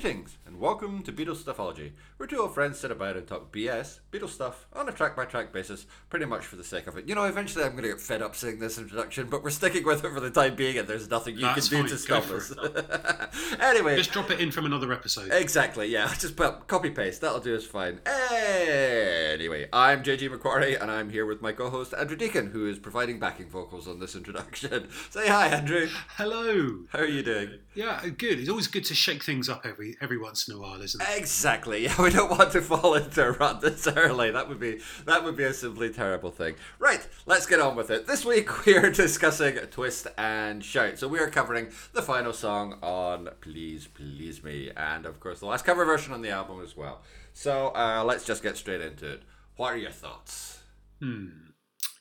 Greetings and welcome to Beatles Stuffology, where two old friends sit about and talk BS, Beatles stuff, on a track by track basis, pretty much for the sake of it. You know, eventually I'm going to get fed up saying this introduction, but we're sticking with it for the time being, and there's nothing you That's can do fine, to stop us. anyway, Just drop it in from another episode. Exactly, yeah. Just put copy paste. That'll do us fine. Anyway, I'm JG McQuarrie, and I'm here with my co-host Andrew Deacon, who is providing backing vocals on this introduction. Say hi, Andrew. Hello. How are you doing? Yeah, good. It's always good to shake things up every every once in a while, isn't it? Exactly. Yeah, we don't want to fall into a rut this early. That would be that would be a simply terrible thing. Right, let's get on with it. This week we are discussing Twist and Shout. So we are covering the final song on Please Please Me, and of course the last cover version on the album as well. So uh, let's just get straight into it. What are your thoughts? Hmm.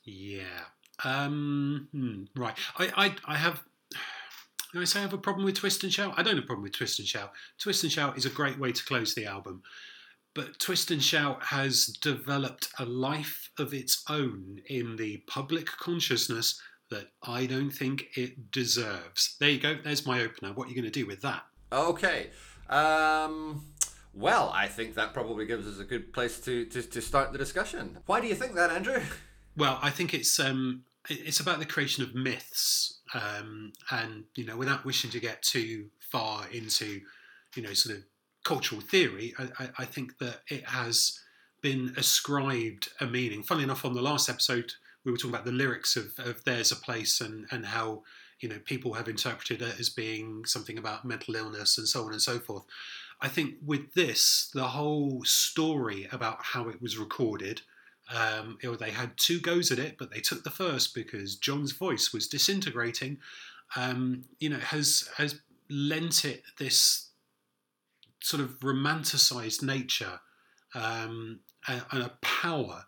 Yeah. Um. hmm, right. I, I I have. Can I say I have a problem with Twist and Shout? I don't have a problem with Twist and Shout. Twist and Shout is a great way to close the album. But Twist and Shout has developed a life of its own in the public consciousness that I don't think it deserves. There you go. There's my opener. What are you going to do with that? Okay. Um. Well, I think that probably gives us a good place to, to, to start the discussion. Why do you think that, Andrew? Well, I think it's um, it's about the creation of myths, um, and you know, without wishing to get too far into, you know, sort of cultural theory, I, I, I think that it has been ascribed a meaning. Funnily enough, on the last episode, we were talking about the lyrics of, of "There's a Place" and and how you know people have interpreted it as being something about mental illness and so on and so forth. I think with this, the whole story about how it was recorded. Um, it- they had two goes at it, but they took the first because John's voice was disintegrating. Um, you know, has has lent it this sort of romanticized nature um, and, and a power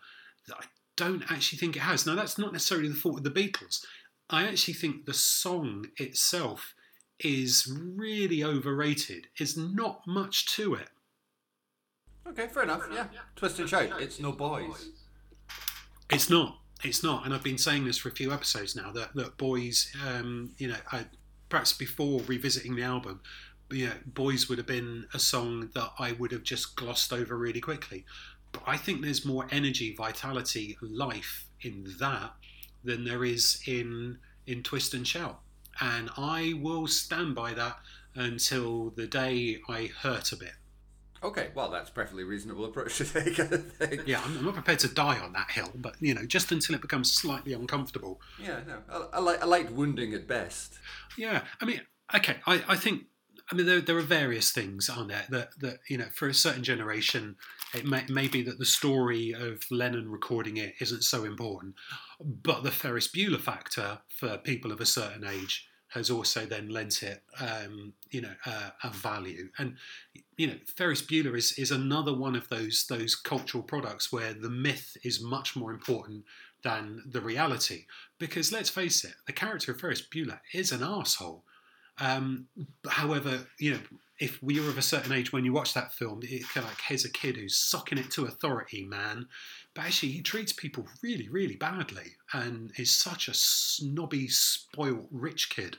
that I don't actually think it has. Now, that's not necessarily the fault of the Beatles. I actually think the song itself is really overrated. There's not much to it. Okay, fair enough. Yeah. Twist and Shout. It's no boys. It's not. It's not. And I've been saying this for a few episodes now that look, boys, um, you know, I, perhaps before revisiting the album, you know, boys would have been a song that I would have just glossed over really quickly. But I think there's more energy, vitality, life in that than there is in in Twist and Shout. And I will stand by that until the day I hurt a bit. Okay, well, that's a perfectly reasonable approach to take, I think. Yeah, I'm, I'm not prepared to die on that hill, but you know, just until it becomes slightly uncomfortable. Yeah, no. A, a, light, a light wounding at best. Yeah, I mean, okay, I, I think, I mean, there, there are various things, aren't there, that, that, you know, for a certain generation, it may, may be that the story of Lennon recording it isn't so important, but the Ferris Bueller factor for people of a certain age has also then lent it, um, you know, uh, a value. And, you know, Ferris Bueller is, is another one of those those cultural products where the myth is much more important than the reality. Because let's face it, the character of Ferris Bueller is an asshole. Um, however, you know, if we were of a certain age when you watch that film, it's kind of like here's a kid who's sucking it to authority, man. But actually, he treats people really, really badly, and is such a snobby, spoilt, rich kid.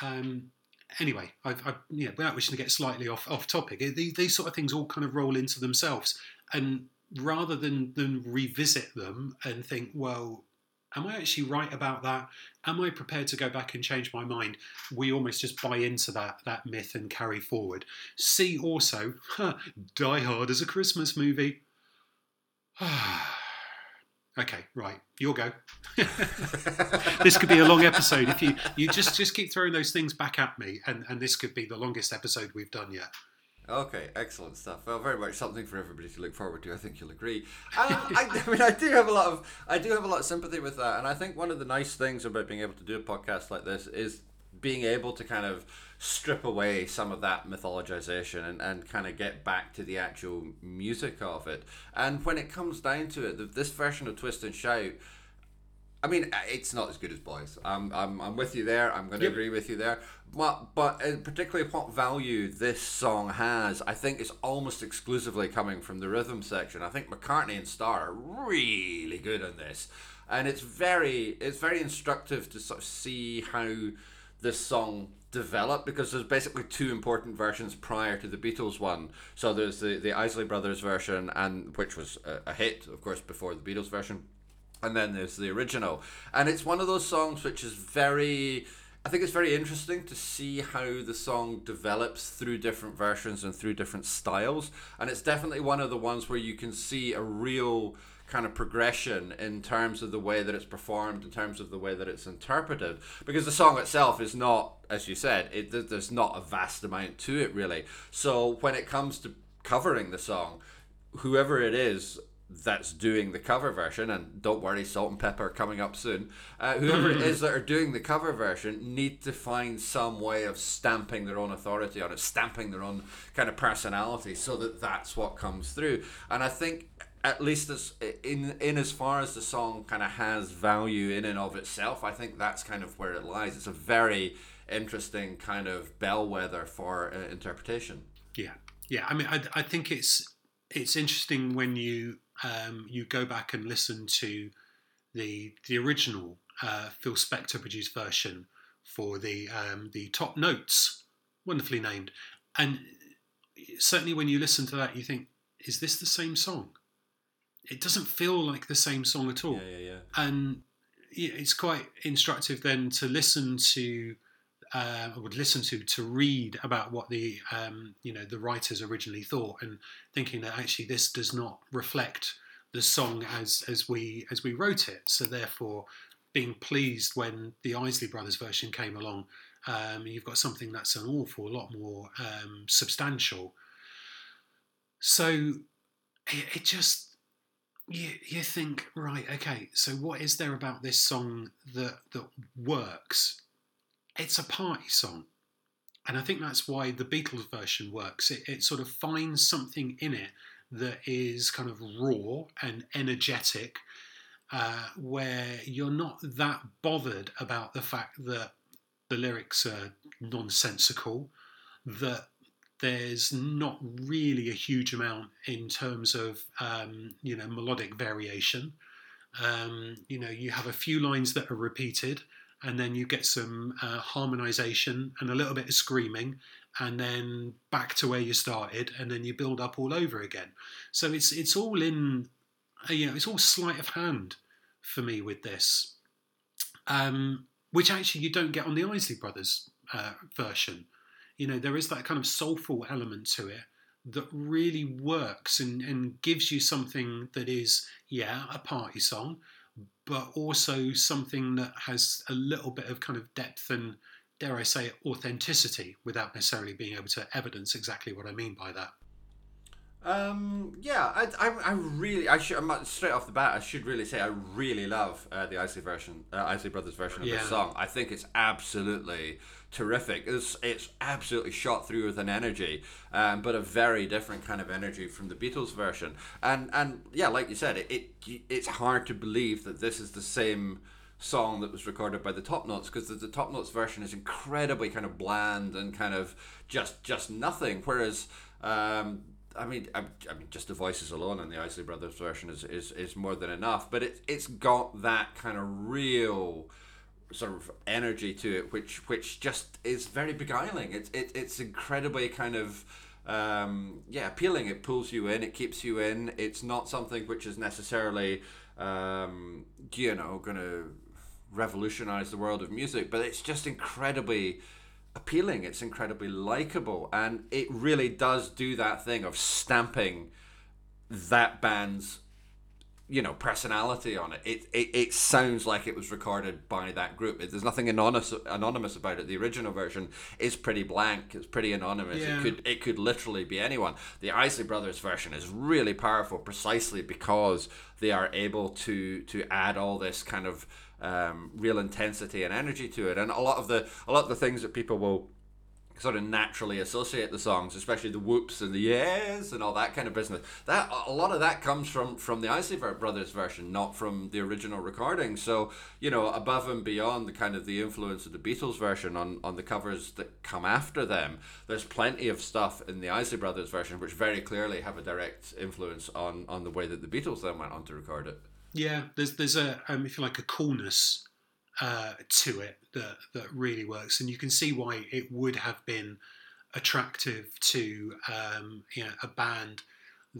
Um, anyway, I've, you know, without wishing to get slightly off off topic, it- these, these sort of things all kind of roll into themselves, and rather than than revisit them and think, well, am I actually right about that? Am I prepared to go back and change my mind? We almost just buy into that that myth and carry forward. See also, huh, Die Hard as a Christmas movie. okay, right, you'll go. this could be a long episode if you you just just keep throwing those things back at me, and and this could be the longest episode we've done yet. Okay, excellent stuff. Well, very much something for everybody to look forward to. I think you'll agree. Um, I, I mean, I do have a lot of, I do have a lot of sympathy with that, and I think one of the nice things about being able to do a podcast like this is being able to kind of strip away some of that mythologization and, and kind of get back to the actual music of it. And when it comes down to it, this version of Twist and Shout. I mean, it's not as good as Boys. I'm, I'm, I'm with you there. I'm going to Yep. agree with you there. But, but uh, particularly what value this song has, I think is almost exclusively coming from the rhythm section. I think McCartney and Starr are really good on this, and it's very, it's very instructive to sort of see how this song develop because there's basically two important versions prior to the Beatles one. So there's the the Isley Brothers version, and which was a, a hit, of course, before the Beatles version, and then there's the original, and it's one of those songs which is very. I think it's very interesting to see how the song develops through different versions and through different styles. And it's definitely one of the ones where you can see a real kind of progression in terms of the way that it's performed, in terms of the way that it's interpreted. Because the song itself is not, as you said, it, there's not a vast amount to it really. So when it comes to covering the song, whoever it is that's doing the cover version, and don't worry, Salt-N-Pepa coming up soon. Uh, whoever it is that are doing the cover version need to find some way of stamping their own authority on it, stamping their own kind of personality, so that that's what comes through. And I think at least as in in as far as the song kind of has value in and of itself, I think that's kind of where it lies. It's a very interesting kind of bellwether for uh, interpretation. Yeah, yeah. I mean, I, I think it's it's interesting when you um, you go back and listen to the the original uh, Phil Spector produced version for the um, the top notes, wonderfully named, and certainly when you listen to that, you think, is this the same song? It doesn't feel like the same song at all. Yeah, yeah, yeah. And it's quite instructive then to listen to uh, would listen to to read about what the um, you know the writers originally thought, and thinking that actually this does not reflect the song as as we as we wrote it. So therefore, being pleased when the Isley Brothers version came along, um, you've got something that's an awful lot more um, substantial. So it, it just you you think right okay so what is there about this song that that works it's a party song. And I think that's why the Beatles version works. It, it sort of finds something in it that is kind of raw and energetic, uh, where you're not that bothered about the fact that the lyrics are nonsensical, that there's not really a huge amount in terms of um, you know melodic variation. Um, you know, you have a few lines that are repeated, and then you get some uh, harmonization and a little bit of screaming and then back to where you started and then you build up all over again so it's it's all in uh, you know it's all sleight of hand for me with this um, which actually you don't get on the Isley Brothers uh, version you know there is that kind of soulful element to it that really works and, and gives you something that is yeah a party song but also something that has a little bit of kind of depth and, dare I say, authenticity without necessarily being able to evidence exactly what I mean by that. Um, yeah, I, I, I really, I should, straight off the bat, I should really say I really love uh, the Isley version, uh, Isley Brothers version of yeah. this song. I think it's absolutely terrific. It's it's absolutely shot through with an energy, um, but a very different kind of energy from the Beatles version. And and yeah, like you said, it, it it's hard to believe that this is the same song that was recorded by the Top Notes because the, the Top Notes version is incredibly kind of bland and kind of just just nothing, whereas. Um, I mean, I, I, mean, just the voices alone on the Isley Brothers version is, is, is more than enough. But it, it's got that kind of real sort of energy to it, which which just is very beguiling. It's it, it's incredibly kind of um, yeah appealing. It pulls you in. It keeps you in. It's not something which is necessarily um, you know going to revolutionize the world of music, but it's just incredibly appealing. It's incredibly likable, and it really does do that thing of stamping that band's you know personality on it. It, it it sounds like it was recorded by that group. There's nothing anonymous anonymous about it. The original version is pretty blank. It's pretty anonymous. Yeah. It could it could literally be anyone. The Isley Brothers version is really powerful, precisely because they are able to to add all this kind of um, real intensity and energy to it. And a lot of the a lot of the things that people will sort of naturally associate the songs, especially the whoops and the yes and all that kind of business. That a lot of that comes from from the Isley Brothers version, not from the original recording. So you know, above and beyond the kind of the influence of the Beatles version on on the covers that come after them, there's plenty of stuff in the Isley Brothers version which very clearly have a direct influence on on the way that the Beatles then went on to record it. Yeah, there's there's a um, if you like a coolness uh, to it that that really works, and you can see why it would have been attractive to um, you know a band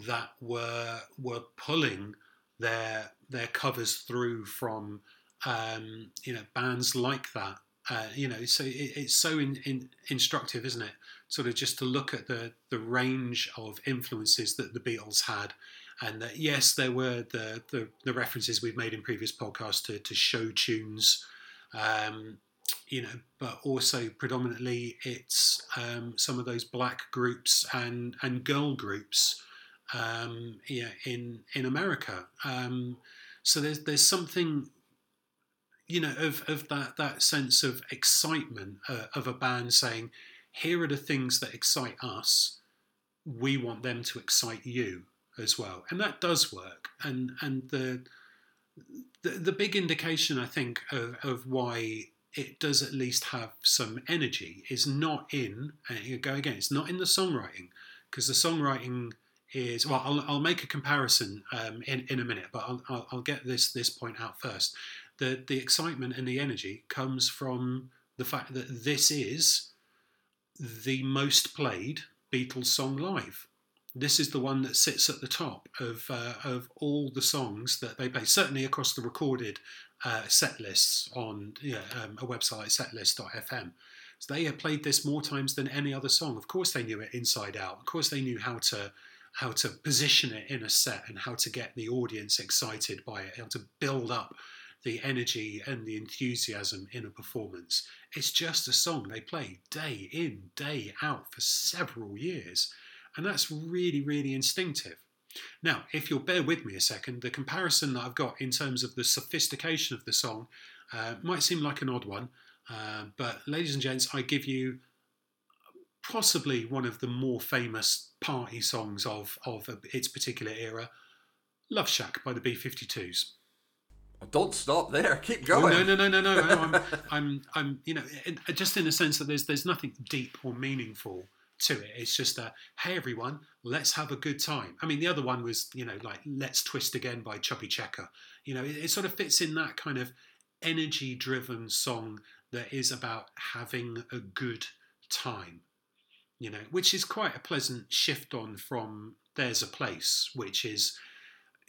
that were were pulling their their covers through from um, you know bands like that. Uh, you know, so it, it's so in, in, instructive, isn't it? Sort of just to look at the the range of influences that the Beatles had, and that yes, there were the the, the references we've made in previous podcasts to, to show tunes. Um, you know, but also predominantly it's um, some of those black groups and and girl groups, um, yeah, in in America. Um, so there's there's something, you know, of of that that sense of excitement uh, of a band saying, here are the things that excite us. We want them to excite you as well, and that does work. And and the the, the big indication I think of, of why it does at least have some energy is not in and you go again it's not in the songwriting. Because the songwriting is well I'll, I'll make a comparison um, in, in a minute but I'll, I'll, I'll, get this this point out first. The the excitement and the energy comes from the fact that this is the most played Beatles song live this is the one that sits at the top of uh, of all the songs that they play certainly across the recorded uh, set lists on um, a website setlist.fm. So they have played this more times than any other song. Of course, they knew it inside out. Of course, they knew how to how to position it in a set and how to get the audience excited by it, how to build up the energy and the enthusiasm in a performance. It's just a song they play day in, day out for several years. And that's really, really instinctive. Now, if you'll bear with me a second, the comparison that I've got in terms of the sophistication of the song uh, might seem like an odd one, uh, but ladies and gents, I give you possibly one of the more famous party songs of, of its particular era, Love Shack by the B 52s. Don't stop there. Keep going. No, no, no, no, no. no I'm, I'm, I'm, you know, just in the sense that there's, there's nothing deep or meaningful to it. It's just a hey everyone, let's have a good time. I mean, the other one was you know like Let's Twist Again by Chubby Checker. You know, it, it sort of fits in that kind of energy-driven song that is about having a good time. You know, which is quite a pleasant shift on from There's a Place, which is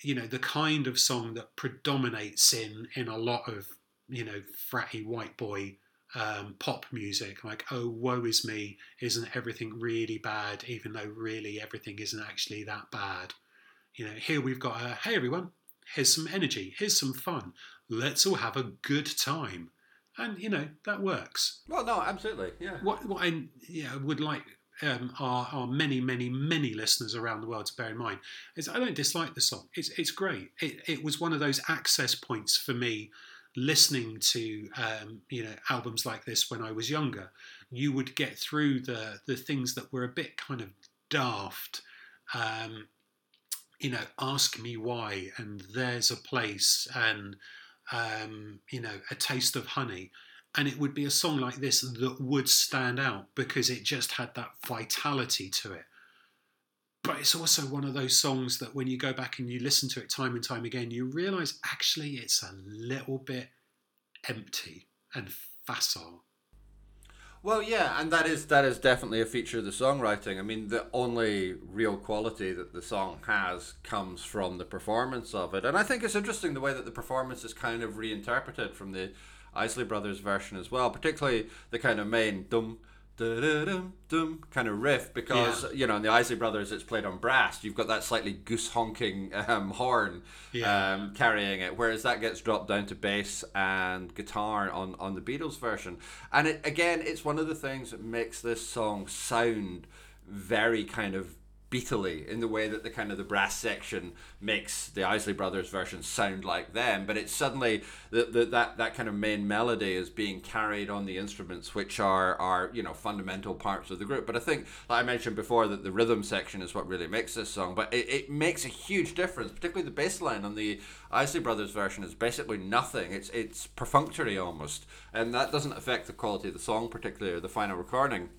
you know the kind of song that predominates in in a lot of you know fratty white boy um, pop music, like "Oh, woe is me," isn't everything really bad? Even though really everything isn't actually that bad. You know, here we've got a "Hey everyone, here's some energy, here's some fun. Let's all have a good time," and you know that works. Well, no, absolutely, yeah. What what I yeah would like um, our, our many, many, many listeners around the world to bear in mind is I don't dislike the song. It's it's great. It, it was one of those access points for me listening to um, you know albums like this when I was younger, you would get through the the things that were a bit kind of daft. Um, you know, ask me why, and there's a place, and um, you know, a taste of honey, and it would be a song like this that would stand out because it just had that vitality to it but it's also one of those songs that when you go back and you listen to it time and time again, you realize actually it's a little bit empty and facile. Well, yeah, and that is that is definitely a feature of the songwriting. I mean, the only real quality that the song has comes from the performance of it, and I think it's interesting the way that the performance is kind of reinterpreted from the Isley Brothers version as well, particularly the kind of main dum kind of riff because yeah. you know in the Isley Brothers it's played on brass. You've got that slightly goose honking um, horn yeah. um, carrying it, whereas that gets dropped down to bass and guitar on on the Beatles version. And it again, it's one of the things that makes this song sound very kind of beatly in the way that the kind of the brass section makes the Isley Brothers version sound like them, but it's suddenly the, the, that that kind of main melody is being carried on the instruments, which are are you know fundamental parts of the group. But I think, like I mentioned before, that the rhythm section is what really makes this song. But it, it makes a huge difference, particularly the bass line on the Isley Brothers version is basically nothing. It's it's perfunctory almost, and that doesn't affect the quality of the song particularly or the final recording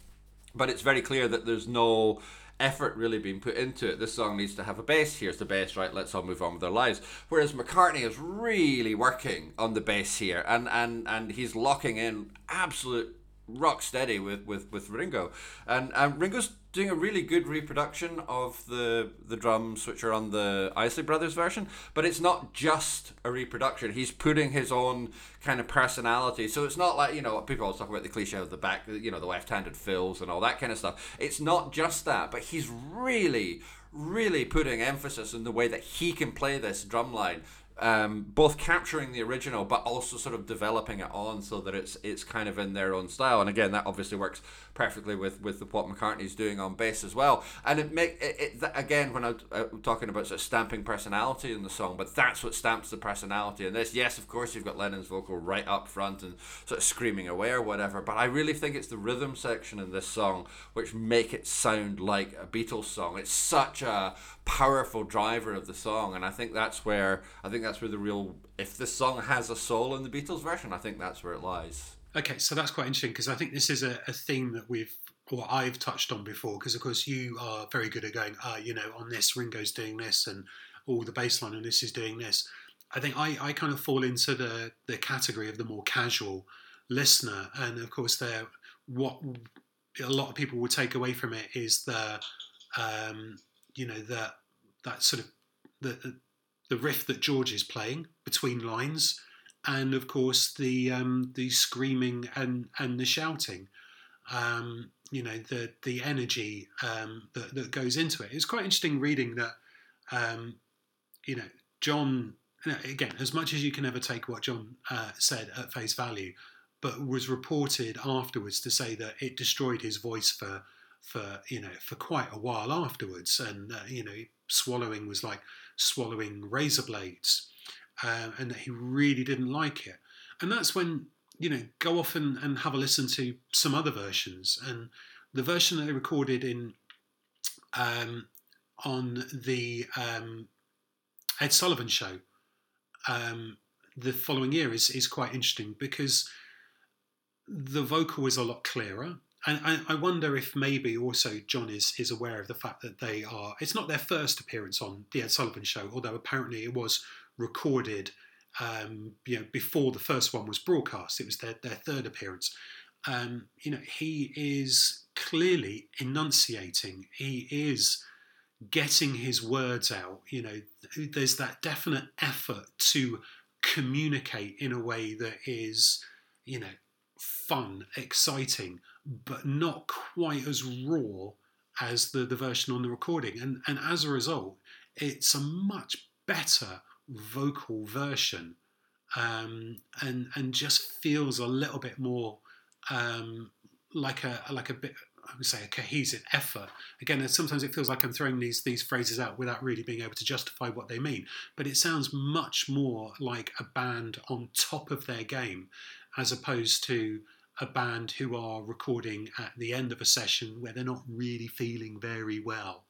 but it's very clear that there's no effort really being put into it. This song needs to have a bass. Here's the bass, right? Let's all move on with our lives. Whereas McCartney is really working on the bass here, and and and he's locking in absolute rock steady with with with Ringo, and and Ringo's doing a really good reproduction of the the drums which are on the Isley Brothers version, but it's not just a reproduction. He's putting his own kind of personality. So it's not like, you know, people always talk about the cliche of the back, you know, the left-handed fills and all that kind of stuff. It's not just that, but he's really really putting emphasis in the way that he can play this drum line um, both capturing the original but also sort of developing it on so that it's it's kind of in their own style. And again that obviously works perfectly with with what McCartney's doing on bass as well. And it make it, it again when I'm uh, talking about sort of stamping personality in the song but that's what stamps the personality in this. Yes of course you've got Lennon's vocal right up front and sort of screaming away or whatever but I really think it's the rhythm section in this song which make it sound like a Beatles song. It's such a powerful driver of the song and I think that's where I think that's where the real if this song has a soul in the Beatles version I think that's where it lies Okay, so that's quite interesting because I think this is a, a theme that we've or I've touched on before because of course you are very good at going, ah, you know, on this Ringo's doing this and all the bass line on this is doing this. I think I, I kind of fall into the the category of the more casual listener, and of course there what a lot of people would take away from it is the um, you know that that sort of the the riff that George is playing between lines and of course the um, the screaming and and the shouting. Um, you know the the energy um, that that goes into it. It's quite interesting reading that. Um, you know, John. again, as much as you can ever take what John uh, said at face value, but was reported afterwards to say that it destroyed his voice for for you know for quite a while afterwards, and uh, you know swallowing was like swallowing razor blades uh, and that he really didn't like it. And that's when, you know, go off and, and have a listen to some other versions. And the version that they recorded in um, on the um, Ed Sullivan show um, the following year is, is quite interesting because the vocal is a lot clearer. And I, I, wonder if maybe also John is, is aware of the fact that they are, it's not their first appearance on the Ed Sullivan show, although apparently it was recorded um, you know, before the first one was broadcast. It was their, their third appearance. Um, you know, he is clearly enunciating. He is getting his words out. You know, there's that definite effort to communicate in a way that is, you know, fun, exciting, but not quite as raw as the, the version on the recording. And, and as a result, it's a much better vocal version um, and and just feels a little bit more um, like a like a bit I would say a cohesive effort. Again, sometimes it feels like I'm throwing these these phrases out without really being able to justify what they mean. But it sounds much more like a band on top of their game, as opposed to a band who are recording at the end of a session where they're not really feeling very well.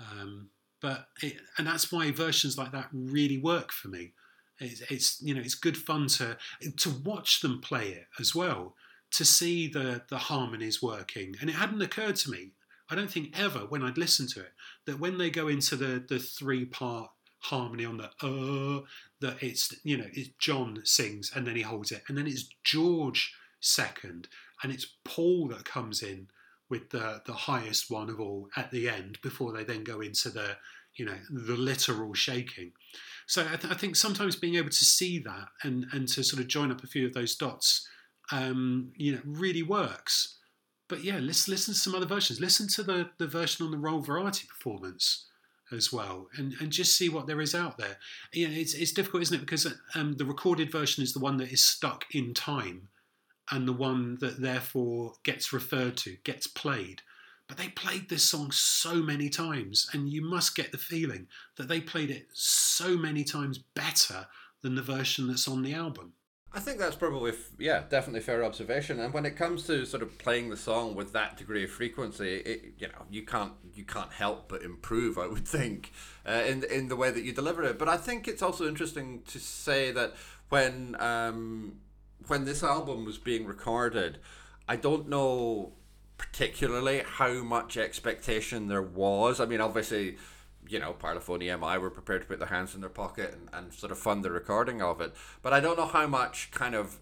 Um, but it, and that's why versions like that really work for me. It's, it's, you know it's good fun to to watch them play it as well, to see the the harmonies working. And it hadn't occurred to me, I don't think ever when I'd listened to it, that when they go into the the three part harmony on the uh that it's you know it's John sings and then he holds it and then it's George second and it's Paul that comes in with the the highest one of all at the end before they then go into the you know the literal shaking. So I, th- I think sometimes being able to see that and and to sort of join up a few of those dots, um, you know, really works. But yeah, let's listen to some other versions. Listen to the the version on the Royal Variety performance as well, and, and just see what there is out there. You know, it's it's difficult, isn't it? Because um, the recorded version is the one that is stuck in time and the one that therefore gets referred to, gets played. But they played this song so many times, and you must get the feeling that they played it so many times better than the version that's on the album. I think that's probably yeah, definitely fair observation. And when it comes to sort of playing the song with that degree of frequency, it, you know, you can't you can't help but improve. I would think uh, in in the way that you deliver it. But I think it's also interesting to say that when um, when this album was being recorded, I don't know particularly how much expectation there was. I mean, obviously, you know, Parlophone EMI were prepared to put their hands in their pocket and, and sort of fund the recording of it. But I don't know how much kind of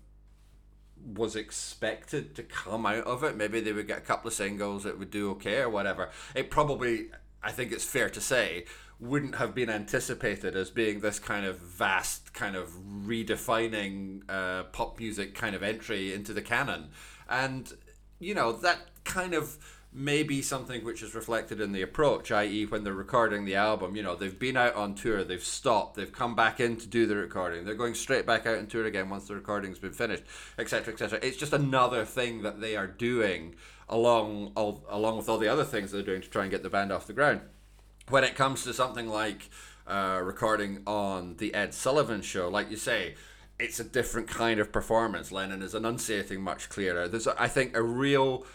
was expected to come out of it. Maybe they would get a couple of singles, it would do okay or whatever. It probably, I think it's fair to say, wouldn't have been anticipated as being this kind of vast, kind of redefining uh, pop music kind of entry into the canon. And, you know, that kind of may be something which is reflected in the approach, i.e., when they're recording the album, you know, they've been out on tour, they've stopped, they've come back in to do the recording, they're going straight back out on tour again once the recording's been finished, etc., etc. It's just another thing that they are doing along along with all the other things they're doing to try and get the band off the ground. When it comes to something like uh, recording on the Ed Sullivan Show, like you say, it's a different kind of performance. Lennon is enunciating much clearer. There's, I think, a real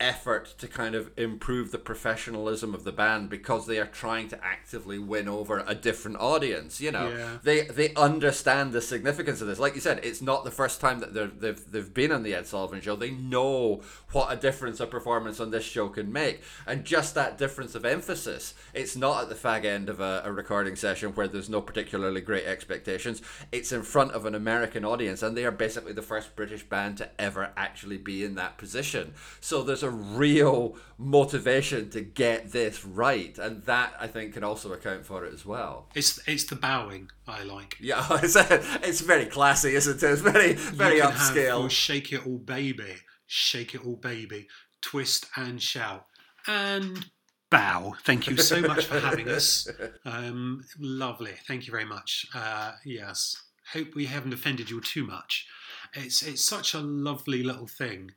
effort to kind of improve the professionalism of the band because they are trying to actively win over a different audience you know? Yeah. they they understand the significance of this. Like you said it's not the first time that they're, they've they've been on the Ed Sullivan show. They know what a difference a performance on this show can make. And just that difference of emphasis it's not at the fag end of a, a recording session where there's no particularly great expectations. It's in front of an American audience and they are basically the first British band to ever actually be in that position. So there's a real motivation to get this right and that I think can also account for it as well It's it's the bowing I like. yeah it's, it's very classy isn't it it's very very you can have, upscale oh, shake it all, baby. Shake it all, baby. Twist and shout and bow. Thank you so much for having us. Um, lovely. Thank you very much. Uh, yes. Hope we haven't offended you too much. It's it's such a lovely little thing.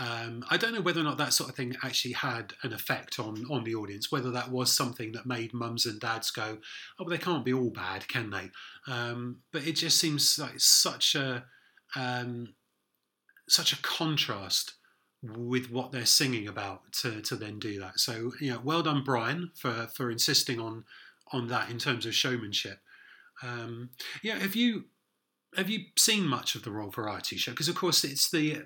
Um, I don't know whether or not that sort of thing actually had an effect on on the audience. Whether that was something that made mums and dads go, "Oh, they can't be all bad, can they?" Um, but it just seems like such a um, such a contrast with what they're singing about to, to then do that. So you know, well done, Brian, for for insisting on on that in terms of showmanship. Um, yeah, have you have you seen much of the Royal Variety Show? Because of course it's the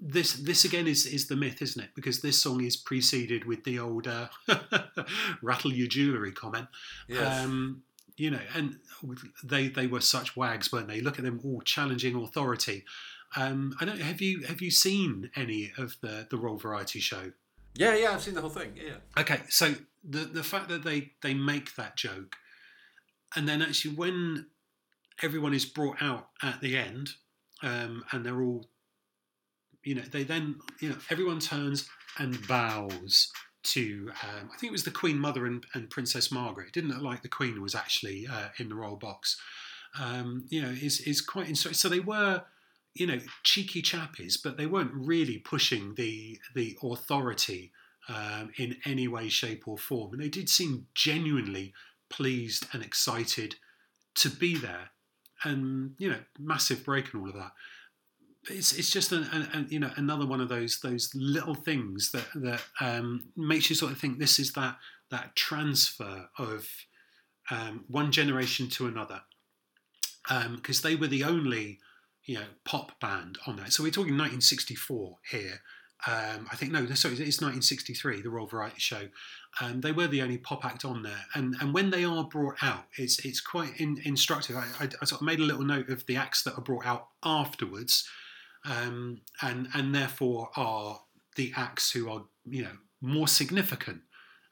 this this again is is the myth, isn't it? Because this song is preceded with the old uh, rattle your jewellery comment. yes. Um, you know, and they they were such wags, weren't they? Look at them all challenging authority. Um, I don't. Have you have you seen any of the the Royal Variety Show? yeah yeah I've seen the whole thing yeah Okay, so the the fact that they they make that joke, and then actually when everyone is brought out at the end, um, and they're all, you know, they then you know everyone turns and bows to um, I think it was the Queen Mother and, and Princess Margaret. It didn't look like the Queen was actually uh, in the royal box. Um, you know, is is quite. So they were. You know, cheeky chappies, but they weren't really pushing the the authority um, in any way, shape, or form. And they did seem genuinely pleased and excited to be there. And you know, massive break and all of that. It's it's just an, an, you know another one of those those little things that that um, makes you sort of think this is that that transfer of um, one generation to another because they were the only you know pop band on that. So we're talking 1964 here. Um, I think no, sorry, it's 1963, the Royal Variety Show. Um, they were the only pop act on there, and and when they are brought out, it's it's quite in, instructive. I, I, I sort of made a little note of the acts that are brought out afterwards, um, and and therefore are the acts who are you know more significant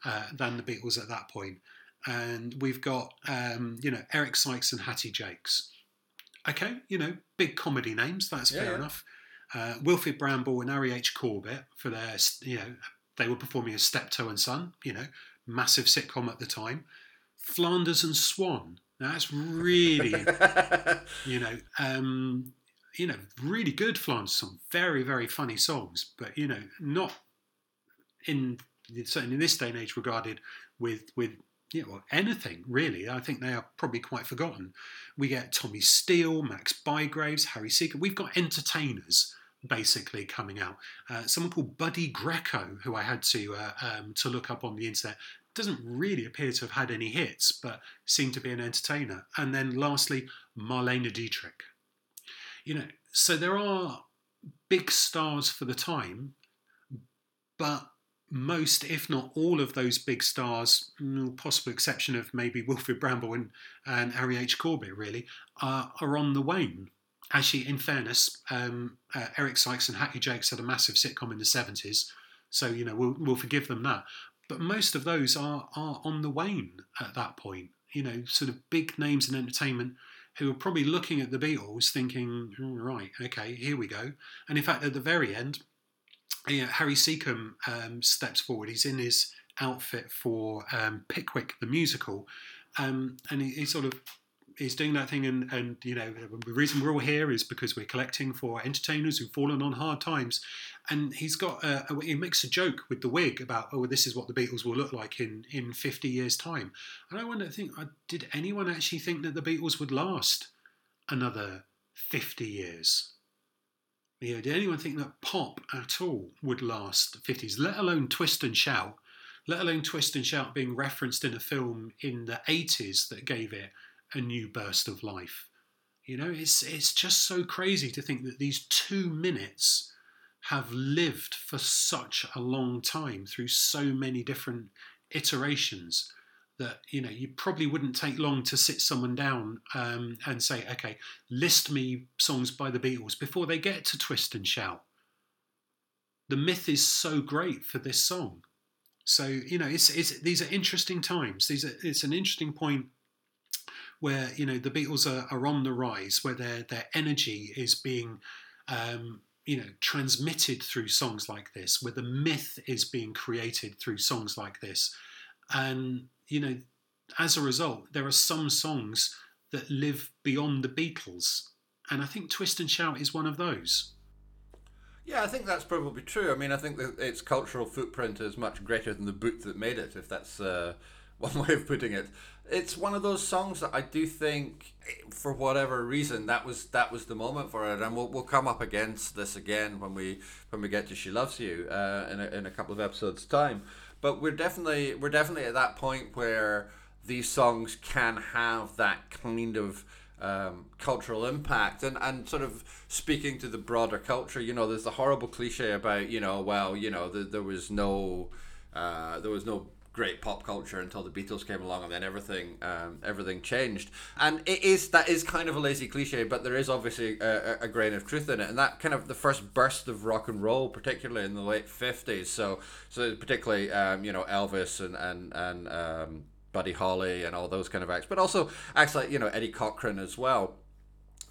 uh, than the Beatles at that point. And we've got um, you know Eric Sykes and Hattie Jacques. Okay, you know big comedy names. That's Yeah, fair yeah. enough. Uh, Wilfred Brambell and Harry H. Corbett for their you know they were performing as Steptoe and Son. You know massive sitcom at the time. Flanders and Swann. Now that's really you know, um, you know, really good Flanders song, very very funny songs, but you know, not in certainly in this day and age regarded with with you know anything really. I think they are probably quite forgotten. We get Tommy Steele, Max Bygraves, Harry Secombe. We've got entertainers basically coming out. Uh, someone called Buddy Greco, who I had to uh, um, to look up on the internet. Doesn't really appear to have had any hits, but seemed to be an entertainer. And then lastly, Marlene Dietrich. You know, so there are big stars for the time, but most, if not all, of those big stars, possible exception of maybe Wilfred Brambell and, and Harry H. Corbett, really, are, are on the wane. Actually, in fairness, um, uh, Eric Sykes and Hattie Jacques had a massive sitcom in the 70s, so, you know, we'll, we'll forgive them that. But most of those are, are on the wane at that point. You know, sort of big names in entertainment who are probably looking at the Beatles thinking, oh, right, okay, here we go. And in fact, at the very end, Harry Secombe um, steps forward. He's in his outfit for um, Pickwick the musical, um, and he, he, sort of he's doing that thing. And, and you know the reason we're all here is because we're collecting for entertainers who've fallen on hard times. And he's got a, a, he makes a joke with the wig about oh this is what the Beatles will look like in in fifty years time. And I wonder, think uh, did anyone actually think that the Beatles would last another fifty years? You know, did anyone think that pop at all would last the 50s, let alone Twist and Shout, let alone Twist and Shout being referenced in a film in the 80s that gave it a new burst of life? You know, it's, it's just so crazy to think that these two minutes have lived for such a long time through so many different iterations that you know you probably wouldn't take long to sit someone down um, and say, okay, list me songs by the Beatles before they get to Twist and Shout. The myth is so great for this song. So you know, it's, it's these are interesting times. These are, it's an interesting point where you know the Beatles are, are on the rise, where their their energy is being um, you know transmitted through songs like this, where the myth is being created through songs like this, and you know, as a result, there are some songs that live beyond the Beatles, and I think Twist and Shout is one of those. Yeah, I think that's probably true. I mean, I think that its cultural footprint is much greater than the boot that made it, if that's uh, one way of putting it. It's one of those songs that I do think, for whatever reason, that was that was the moment for it, and we'll, we'll come up against this again when we when we get to "She Loves You" uh, in a, in a couple of episodes' time. But we're definitely we're definitely at that point where these songs can have that kind of um, cultural impact and, and sort of speaking to the broader culture. You know, there's the horrible cliche about you know, well, you know, the, there was no uh, there was no great pop culture until the Beatles came along, and then everything um, everything changed. And it is that is kind of a lazy cliche, but there is obviously a, a, grain of truth in it. And that kind of the first burst of rock and roll, particularly in the late fifties. So so particularly um, you know Elvis and and and um, Buddy Holly and all those kind of acts, but also acts like you know Eddie Cochran as well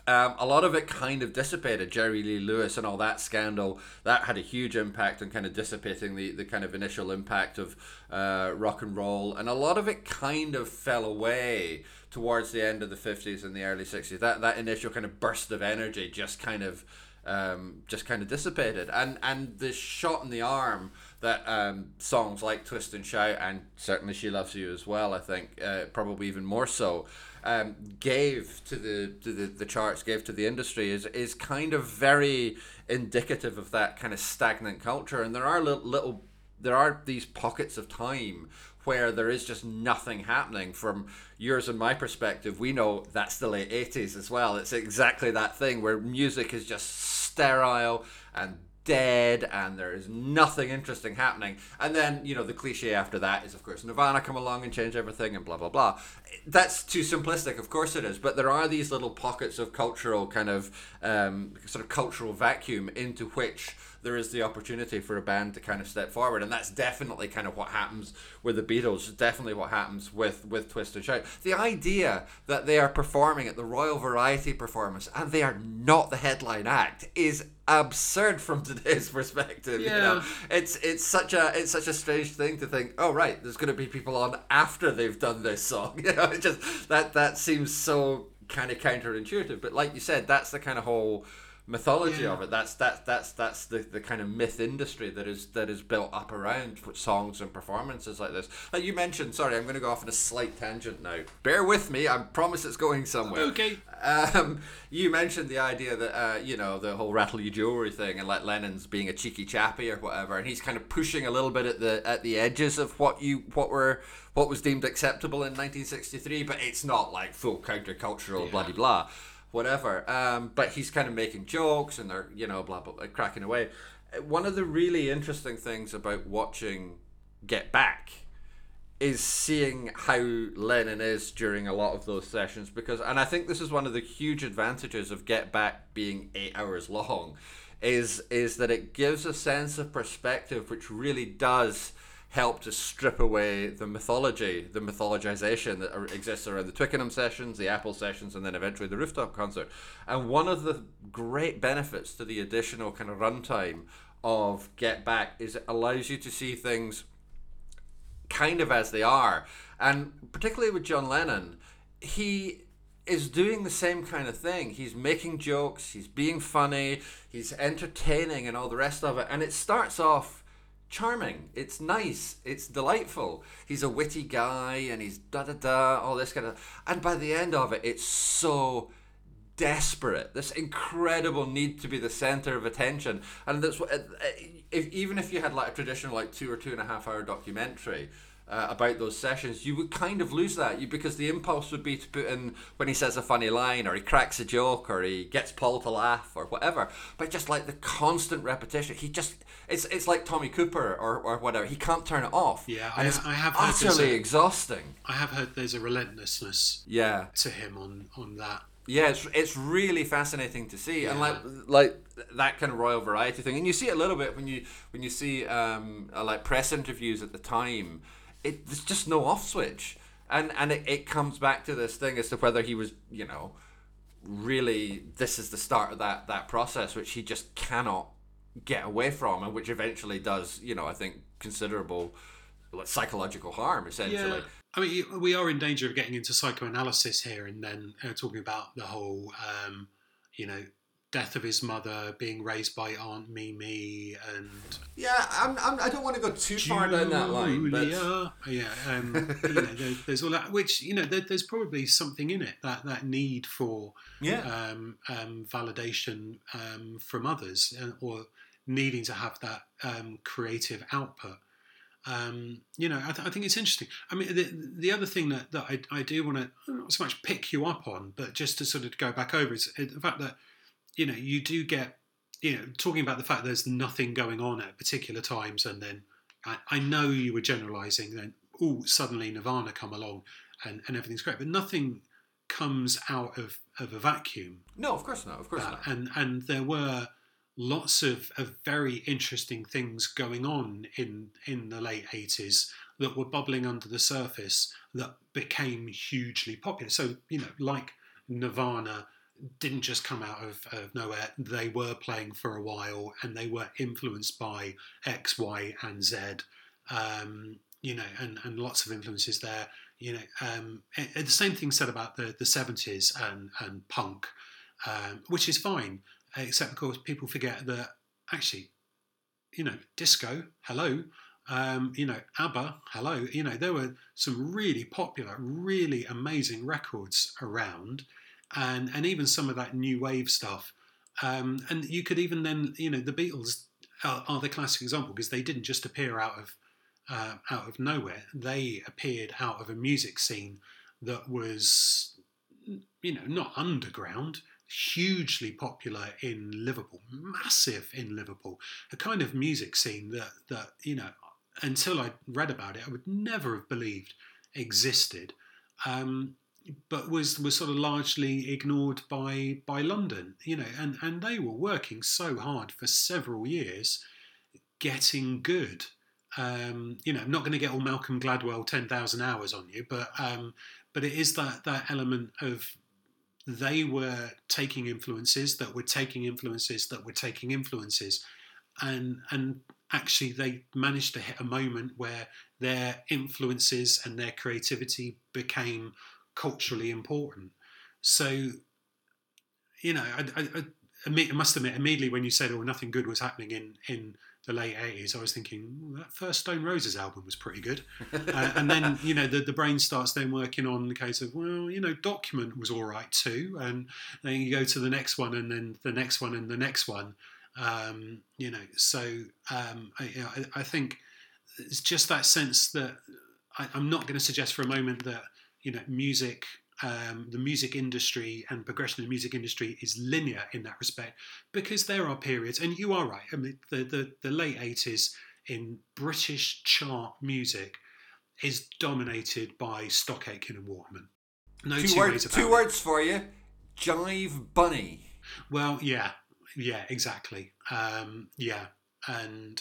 um, a lot of it kind of dissipated. Jerry Lee Lewis and all that scandal that had a huge impact on kind of dissipating the, the kind of initial impact of uh, rock and roll, and a lot of it kind of fell away towards the end of the fifties and the early sixties. That that initial kind of burst of energy just kind of um, just kind of dissipated, and and the shot in the arm that um, songs like Twist and Shout and certainly She Loves You as well. I think uh, probably even more so um, gave to the to the, the charts, gave to the industry is is kind of very indicative of that kind of stagnant culture. And there are little, little there are these pockets of time where there is just nothing happening from yours and my perspective we know that's the late 80s as well it's exactly that thing where music is just sterile and dead and there is nothing interesting happening. And then, you know, the cliche after that is, of course, Nirvana come along and change everything and blah, blah, blah. That's too simplistic, of course it is. But there are these little pockets of cultural kind of, um, sort of cultural vacuum into which there is the opportunity for a band to kind of step forward, and that's definitely kind of what happens with the Beatles. Definitely what happens with with Twist and Shout. The idea that they are performing at the Royal Variety performance and they are not the headline act is absurd from today's perspective. Yeah. You know, it's it's such a it's such a strange thing to think. Oh right, there's going to be people on after they've done this song. You know, it just that that seems so kind of counterintuitive. But like you said, that's the kind of whole mythology yeah. of it. That's that's that's that's the, the kind of myth industry that is that is built up around songs and performances like this. Like you mentioned, sorry, I'm going to go off on a slight tangent now. Bear with me. I promise it's going somewhere. Okay. Um, you mentioned the idea that uh, you know the whole rattle your jewelry thing, and like Lennon's being a cheeky chappy or whatever, and he's kind of pushing a little bit at the at the edges of what you what were what was deemed acceptable in 1963, but it's not like full countercultural yeah. bloody blah whatever. Um, but he's kind of making jokes and they're, you know, blah, blah, blah, cracking away. one of the really interesting things about watching Get Back is seeing how Lennon is during a lot of those sessions because and I think this is one of the huge advantages of Get Back being 8 hours long is is that it gives a sense of perspective which really does help to strip away the mythology, the mythologization that exists around the Twickenham sessions, the Apple sessions, and then eventually the rooftop concert. And one of the great benefits to the additional kind of runtime of Get Back is it allows you to see things kind of as they are. And particularly with John Lennon, he is doing the same kind of thing. He's making jokes, he's being funny, he's entertaining, and all the rest of it. And it starts off charming. It's nice. It's delightful. He's a witty guy, and he's da da da, all this kind of. And by the end of it, it's so desperate. This incredible need to be the center of attention, and that's what. Uh, uh, if, even if you had like a traditional like two or two and a half hour documentary uh, about those sessions, you would kind of lose that. You because the impulse would be to put in when he says a funny line, or he cracks a joke, or he gets Paul to laugh, or whatever. But just like the constant repetition, he just it's it's like Tommy Cooper or, or whatever. He can't turn it off. Yeah, and I, I have utterly a, exhausting. I have heard there's a relentlessness. Yeah. To him on on that. Yeah, it's, it's really fascinating to see, yeah. and like like that kind of royal variety thing, and you see it a little bit when you when you see um, uh, like press interviews at the time it there's just no off switch, and and it, it comes back to this thing as to whether he was you know really this is the start of that that process which he just cannot get away from and which eventually does you know I think considerable psychological harm essentially. Yeah. I mean, we are in danger of getting into psychoanalysis here, and then uh, talking about the whole, um, you know, death of his mother, being raised by Aunt Mimi, and yeah, I'm, I'm, I do not want to go too Julia, far down that line, but yeah, um, you know, there, there's all that. Which you know, there, there's probably something in it that that need for yeah um, um, validation um, from others, or needing to have that um, creative output. Um, you know, I, th- I, think it's interesting. I mean, the, the other thing that, that I, I do want to not so much pick you up on, but just to sort of go back over is the fact that you know, you do get, you know, talking about the fact there's nothing going on at particular times, and then I, I know you were generalising. Then, oh, suddenly Nirvana come along, and, and everything's great, but nothing comes out of, of a vacuum. No, of course not. Of course uh, not. And and there were lots of, of very interesting things going on in in the late eighties that were bubbling under the surface that became hugely popular. So you know, like Nirvana didn't just come out of, of, nowhere. They were playing for a while, and they were influenced by X, Y, and Z. Um, you know, and, and lots of influences there. You know, um, the same thing said about the the seventies and and punk, um, which is fine, except of course people forget that actually, you know, disco. Hello. Um, you know, ABBA, hello. You know, there were some really popular, really amazing records around and and even some of that new wave stuff. Um, and you could even then, you know, the Beatles are, are the classic example because they didn't just appear out of uh, out of nowhere. They appeared out of a music scene that was, you know, not underground, hugely popular in Liverpool, massive in Liverpool, a kind of music scene that that you know, until I read about it, I would never have believed existed. Um, but was was sort of largely ignored by by London, you know, and and they were working so hard for several years, getting good. Um, you know, I'm not going to get all Malcolm Gladwell ten thousand hours on you, but um, but it is that that element of they were taking influences that were taking influences that were taking influences, and and actually they managed to hit a moment where their influences and their creativity became culturally important. So, you know, I, I, I, must admit, immediately when you said, "Oh, nothing good was happening in in the late '80s," I was thinking that first Stone Roses album was pretty good, uh, and then you know the the brain starts then working on the case of well, you know, Document was all right too, and then you go to the next one, and then the next one, and the next one. Um, you know, so um, I, I, think it's just that sense that I, I'm not going to suggest for a moment that you know music um, the music industry and progression in the music industry is linear in that respect because there are periods, and you are right. I mean, the the, the late eighties in British chart music is dominated by Stock Aitken and Waterman. No two, two words, ways about two it. words for you: jive bunny. Well, yeah, yeah, exactly. Um, yeah, and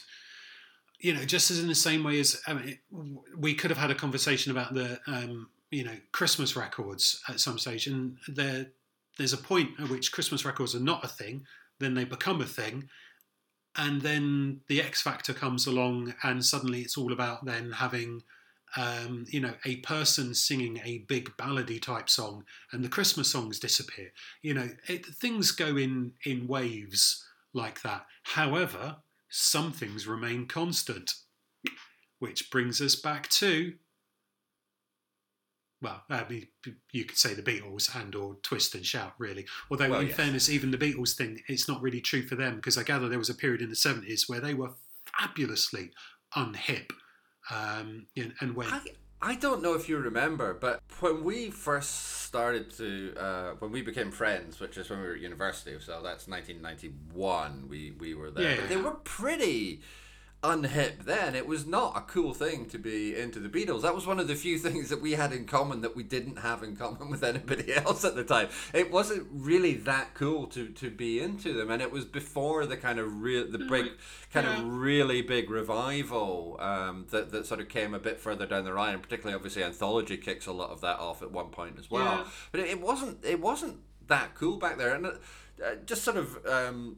you know, just as in the same way as I mean, we could have had a conversation about the um, you know Christmas records at some stage, and there there's a point at which Christmas records are not a thing, then they become a thing, and then the X Factor comes along, and suddenly it's all about then having. Um, you know, a person singing a big ballady type song, and the Christmas songs disappear. You know, it, things go in in waves like that. However, some things remain constant, which brings us back to. Well, I mean, you could say the Beatles and or Twist and Shout, really. Although, Well, in yes. fairness, even the Beatles thing, it's not really true for them because I gather there was a period in the seventies where they were fabulously unhip, um, and, and when I, I don't know if you remember, but when we first started to, uh, when we became friends, which is when we were at university, so that's 1991, we, we were there. Yeah. But they were pretty unhip then. It was not a cool thing to be into the Beatles. That was one of the few things that we had in common that we didn't have in common with anybody else at the time. It wasn't really that cool to, to be into them, and it was before the kind of real, the big, kind Yeah. of really big revival um, that, that sort of came a bit further down the line, and particularly obviously Anthology kicks a lot of that off at one point as well. Yeah. But it, it wasn't it wasn't that cool back there, and uh, uh, just sort of um,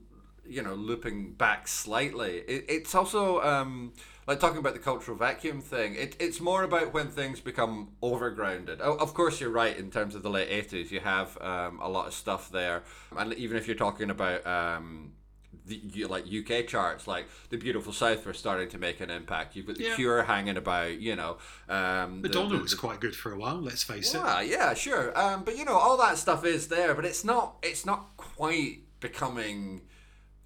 you know looping back slightly, it, it's also. Um, like talking about the cultural vacuum thing, it, it's more about when things become overgrounded. Oh, of course, you're right in terms of the late 80s. You have um, a lot of stuff there. And even if you're talking about um, the like UK charts, like the Beautiful South were starting to make an impact. You've got the Yeah. Cure hanging about, you know. Um, the- Madonna the- was quite good for a while. Let's face it. yeah, yeah, sure. Um, but you know, all that stuff is there, but it's not. It's not quite becoming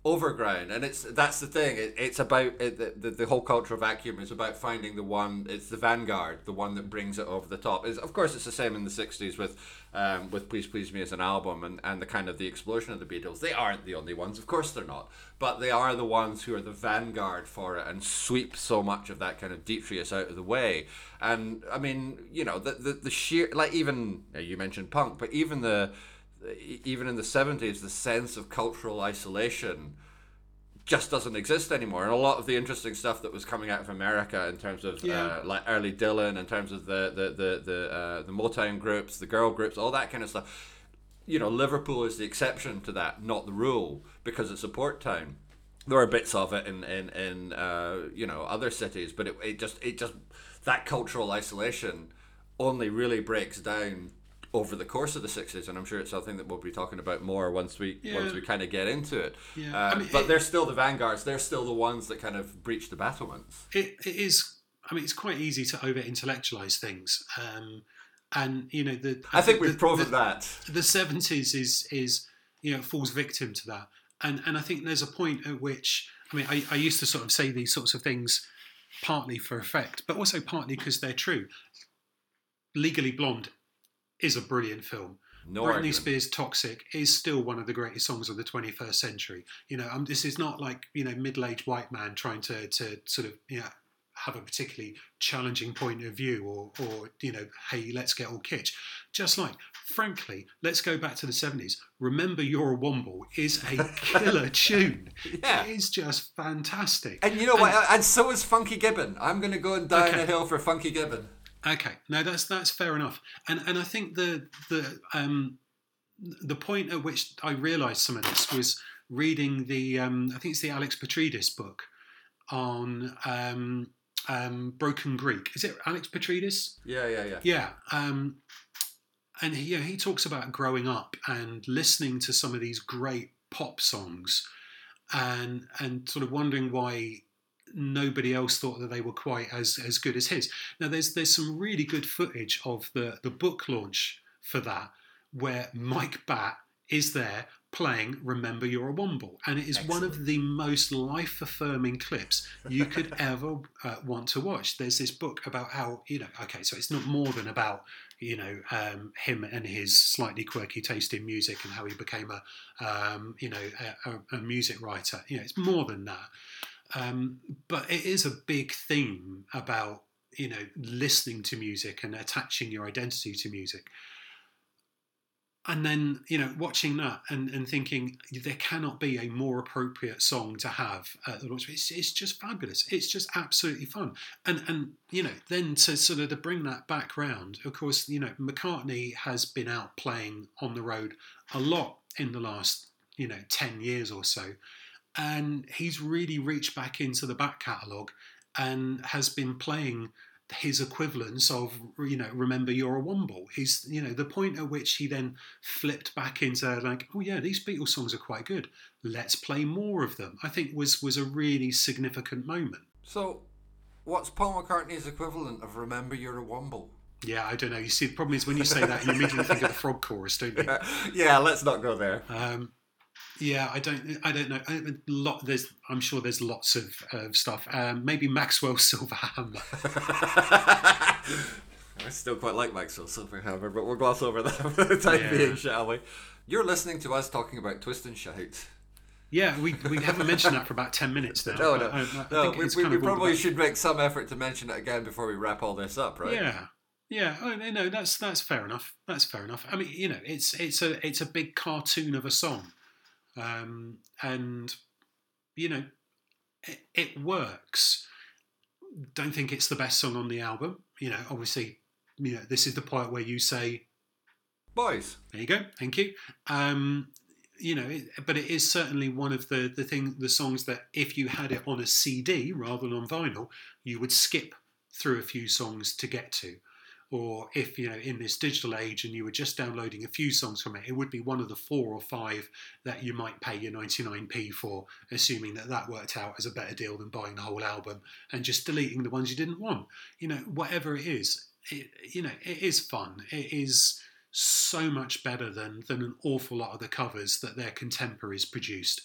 overground, and it's that's the thing. It, it's about it, the, the the whole cultural vacuum is about finding the one. It's the vanguard, the one that brings it over the top. Is of course it's the same in the '60s with um, with Please Please Me as an album and and the kind of the explosion of the Beatles. They aren't the only ones, of course they're not, but they are the ones who are the vanguard for it and sweep so much of that kind of detritus out of the way. And I mean, you know, the the, the sheer like even you mentioned punk, but even the even in the 70s the sense of cultural isolation just doesn't exist anymore. And a lot of the interesting stuff that was coming out of america in terms of Yeah. uh, like early dylan in terms of the the the the, uh, the motown groups the girl groups all that kind of stuff. You know liverpool is the exception to that not the rule because it's a port town. There are bits of it in in, in uh, you know other cities but it, it just it just that cultural isolation only really breaks down over the course of the 60s and i'm sure it's something that we'll be talking about more once we once we kind of get into it. Yeah. Uh, I mean, but it- they're still the vanguards. They're still the ones that kind of breach the battlements. It, it is i mean it's quite easy to over intellectualize things um, and you know the i think the- we've proven the, that. the 70s is is you know falls victim to that. And and i think there's a point at which i mean i, I used to sort of say these sorts of things partly for effect but also partly because they're true. Legally blonde is a brilliant film no Britney argument. Spears' "Toxic" is still one of the greatest songs of the 21st century. You know, um, this is not like you know middle-aged white man trying to to sort of you know have a particularly challenging point of view, or or you know, hey, let's get all kitsch. Just like, frankly, let's go back to the 70s. Remember, you're a Womble is a killer tune. Yeah. It is just fantastic. and you know what and so is funky gibbon i'm gonna go and die on Okay. a hill for funky gibbon Okay, no, that's that's fair enough, and and I think the the um the point at which I realised some of this was reading the um I think it's the Alex Petridis book on um um Broken Greek. Is it Alex Petridis? yeah yeah yeah Yeah. Um, and he, yeah, he talks about growing up and listening to some of these great pop songs, and and sort of wondering why nobody else thought that they were quite as as good as his. Now, there's there's some really good footage of the the book launch for that, where Mike Batt is there playing Remember You're a Womble. And it is one of the most life affirming clips you could ever uh, want to watch. There's this book about how, you know, okay, so it's not more than about, you know, um, him and his slightly quirky taste in music and how he became a, um, you know, a, a, a, music writer. You know, it's more than that. Um, but it is a big theme about, you know, listening to music and attaching your identity to music. And then you know watching that and, and thinking there cannot be a more appropriate song to have at the launch. It's, it's just fabulous. It's just absolutely fun. And and you know then to sort of to bring that back round of course you know mccartney has been out playing on the road a lot in the last you know 10 years or so and he's really reached back into the back catalogue and has been playing his equivalence of you know remember you're a womble he's you know the point at which he then flipped back into like oh yeah these beatles songs are quite good let's play more of them i think was was a really significant moment so what's paul mccartney's equivalent of remember you're a womble yeah, I don't know. You see, the problem is when you say that, you immediately think of the frog chorus, don't you? yeah, let's not go there. Um, yeah, I don't. I don't know. I, lot. There's. I'm sure there's lots of, of stuff. Um, maybe Maxwell Silver Hammer. I still quite like Maxwell Silver Hammer, but we'll gloss over that for the time yeah. being, shall we? You're listening to us talking about Twist and Shout. Yeah, we, we haven't mentioned that for about 10 minutes now. no, no. I, I no we, we, we probably should make some effort to mention it again before we wrap all this up, right? Yeah. Yeah, oh, no, that's that's fair enough. That's fair enough. I mean, you know, it's it's a it's a big cartoon of a song, um, and, you know, it, it works. Don't think it's the best song on the album. You know, obviously, you know, this is the part where you say, Boys. There you go. Thank you. Um, you know, it, but it is certainly one of the the thing the songs that if you had it on a CD rather than on vinyl, you would skip through a few songs to get to or if you know in this digital age and you were just downloading a few songs from it it would be one of the four or five that you might pay your 99p for assuming that that worked out as a better deal than buying the whole album and just deleting the ones you didn't want. You know whatever it is it, you know it is fun. It is so much better than than an awful lot of the covers that their contemporaries produced.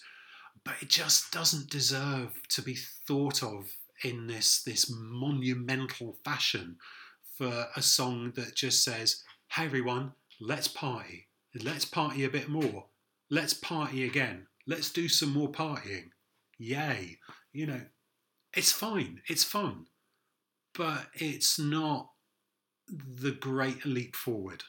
But it just doesn't deserve to be thought of in this this monumental fashion for a song that just says, Hey everyone, let's party. Let's party a bit more. Let's party again. Let's do some more partying. Yay. You know, it's fine. It's fun. But it's not the great leap forward.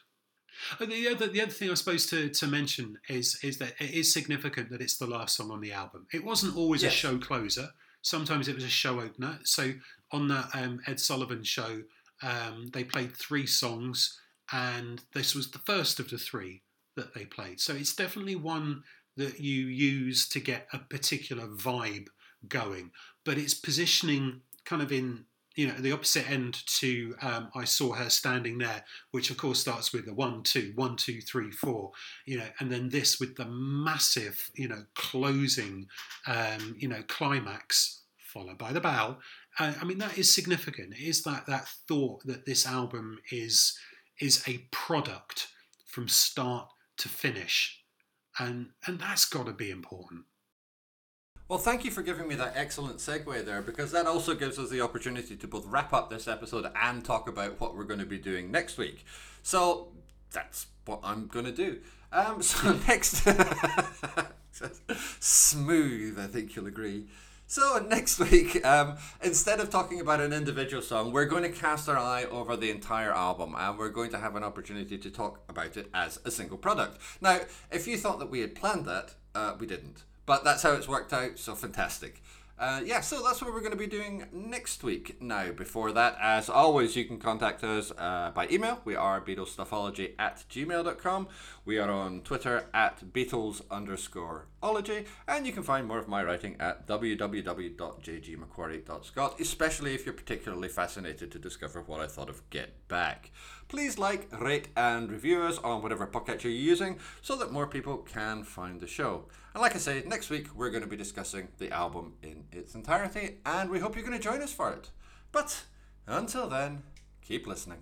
The other, the other thing I suppose to, to mention is is that it is significant that it's the last song on the album. It wasn't always yes. a show closer. Sometimes it was a show opener. So on that um, Ed Sullivan show, um, they played three songs, and this was the first of the three that they played. So it's definitely one that you use to get a particular vibe going, but it's positioning kind of in you know the opposite end to um, I saw her standing there, which of course starts with the one two one two three four, you know, and then this with the massive you know closing um, you know climax followed by the bow uh, I mean, that is significant. It is that that thought that this album is is a product from start to finish, and and that's got to be important. Well, thank you for giving me that excellent segue there because that also gives us the opportunity to both wrap up this episode and talk about what we're going to be doing next week. So that's what I'm going to do. Um, so next, smooth, I think you'll agree. So next week, um, instead of talking about an individual song, we're going to cast our eye over the entire album, and we're going to have an opportunity to talk about it as a single product. Now, if you thought that we had planned that, uh, we didn't, but that's how it's worked out. So fantastic. Uh, yeah, so that's what we're going to be doing next week. Now, before that, as always, you can contact us uh, by email. We are BeatlesStuffology at gmail.com. We are on Twitter at Beatles underscore ology. And you can find more of my writing at www.jgmacquarie.scot, especially if you're particularly fascinated to discover what I thought of Get Back. Please like, rate, and review us on whatever podcast you're using so that more people can find the show. And like I say, next week we're going to be discussing the album in its entirety, and we hope you're going to join us for it. But until then, keep listening.